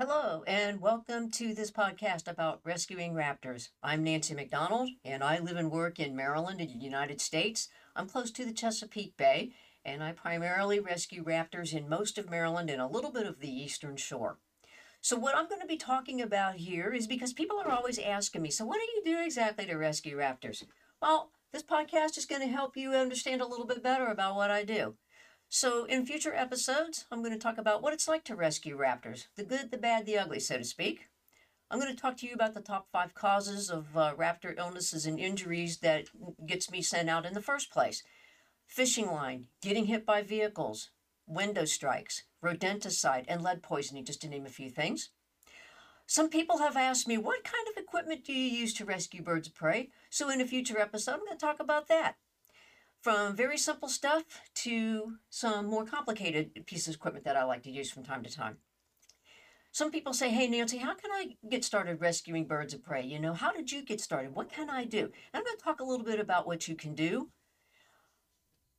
Hello, and welcome to this podcast about rescuing raptors. I'm Nancy McDonald, and I live and work in Maryland in the United States. I'm close to the Chesapeake Bay, and I primarily rescue raptors in most of Maryland and a little bit of the eastern shore. So, what I'm going to be talking about here is because people are always asking me, so what do you do exactly to rescue raptors? Well, this podcast is going to help you understand a little bit better about what I do. So, in future episodes, I'm going to talk about what it's like to rescue raptors the good, the bad, the ugly, so to speak. I'm going to talk to you about the top five causes of uh, raptor illnesses and injuries that gets me sent out in the first place fishing line, getting hit by vehicles, window strikes, rodenticide, and lead poisoning, just to name a few things. Some people have asked me, what kind of equipment do you use to rescue birds of prey? So, in a future episode, I'm going to talk about that. From very simple stuff to some more complicated pieces of equipment that I like to use from time to time. Some people say, Hey, Nancy, how can I get started rescuing birds of prey? You know, how did you get started? What can I do? And I'm going to talk a little bit about what you can do.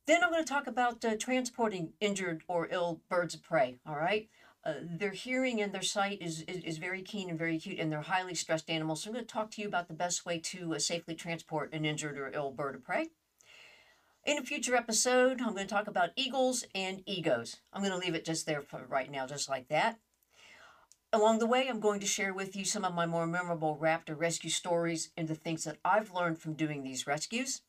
Then I'm going to talk about uh, transporting injured or ill birds of prey. All right. Uh, their hearing and their sight is, is, is, very keen and very acute, and they're highly stressed animals. So I'm going to talk to you about the best way to uh, safely transport an injured or ill bird of prey. In a future episode, I'm going to talk about eagles and egos. I'm going to leave it just there for right now, just like that. Along the way, I'm going to share with you some of my more memorable raptor rescue stories and the things that I've learned from doing these rescues.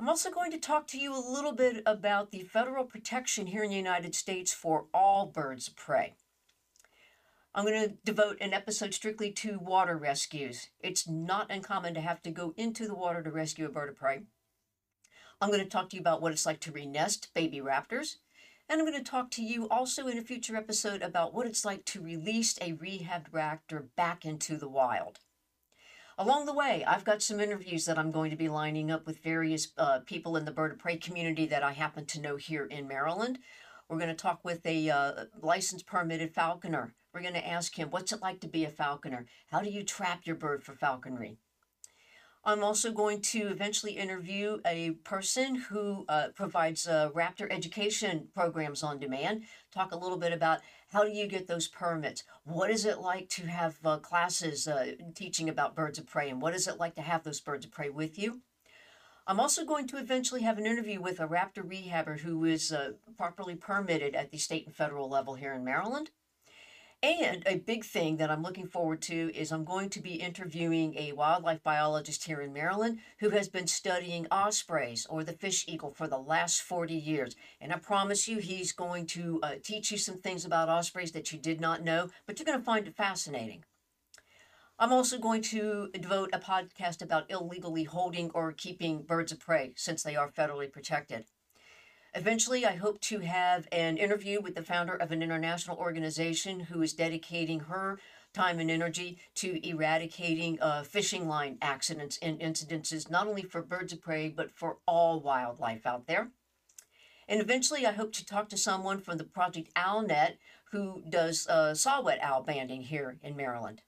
I'm also going to talk to you a little bit about the federal protection here in the United States for all birds of prey. I'm going to devote an episode strictly to water rescues. It's not uncommon to have to go into the water to rescue a bird of prey. I'm going to talk to you about what it's like to renest baby raptors. And I'm going to talk to you also in a future episode about what it's like to release a rehabbed raptor back into the wild. Along the way, I've got some interviews that I'm going to be lining up with various uh, people in the bird of prey community that I happen to know here in Maryland. We're going to talk with a uh, licensed permitted falconer. We're going to ask him, what's it like to be a falconer? How do you trap your bird for falconry? I'm also going to eventually interview a person who uh, provides uh, raptor education programs on demand. Talk a little bit about how do you get those permits? What is it like to have uh, classes uh, teaching about birds of prey? And what is it like to have those birds of prey with you? I'm also going to eventually have an interview with a raptor rehabber who is uh, properly permitted at the state and federal level here in Maryland. And a big thing that I'm looking forward to is I'm going to be interviewing a wildlife biologist here in Maryland who has been studying ospreys or the fish eagle for the last 40 years. And I promise you, he's going to uh, teach you some things about ospreys that you did not know, but you're going to find it fascinating. I'm also going to devote a podcast about illegally holding or keeping birds of prey since they are federally protected. Eventually, I hope to have an interview with the founder of an international organization who is dedicating her time and energy to eradicating uh, fishing line accidents and incidences, not only for birds of prey, but for all wildlife out there. And eventually, I hope to talk to someone from the Project OwlNet who does uh, saw-whet owl banding here in Maryland.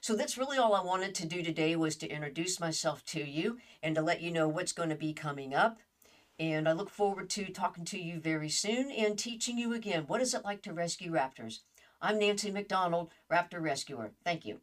So that's really all I wanted to do today was to introduce myself to you and to let you know what's going to be coming up. And I look forward to talking to you very soon and teaching you again what is it like to rescue raptors. I'm Nancy McDonald, Raptor Rescuer. Thank you.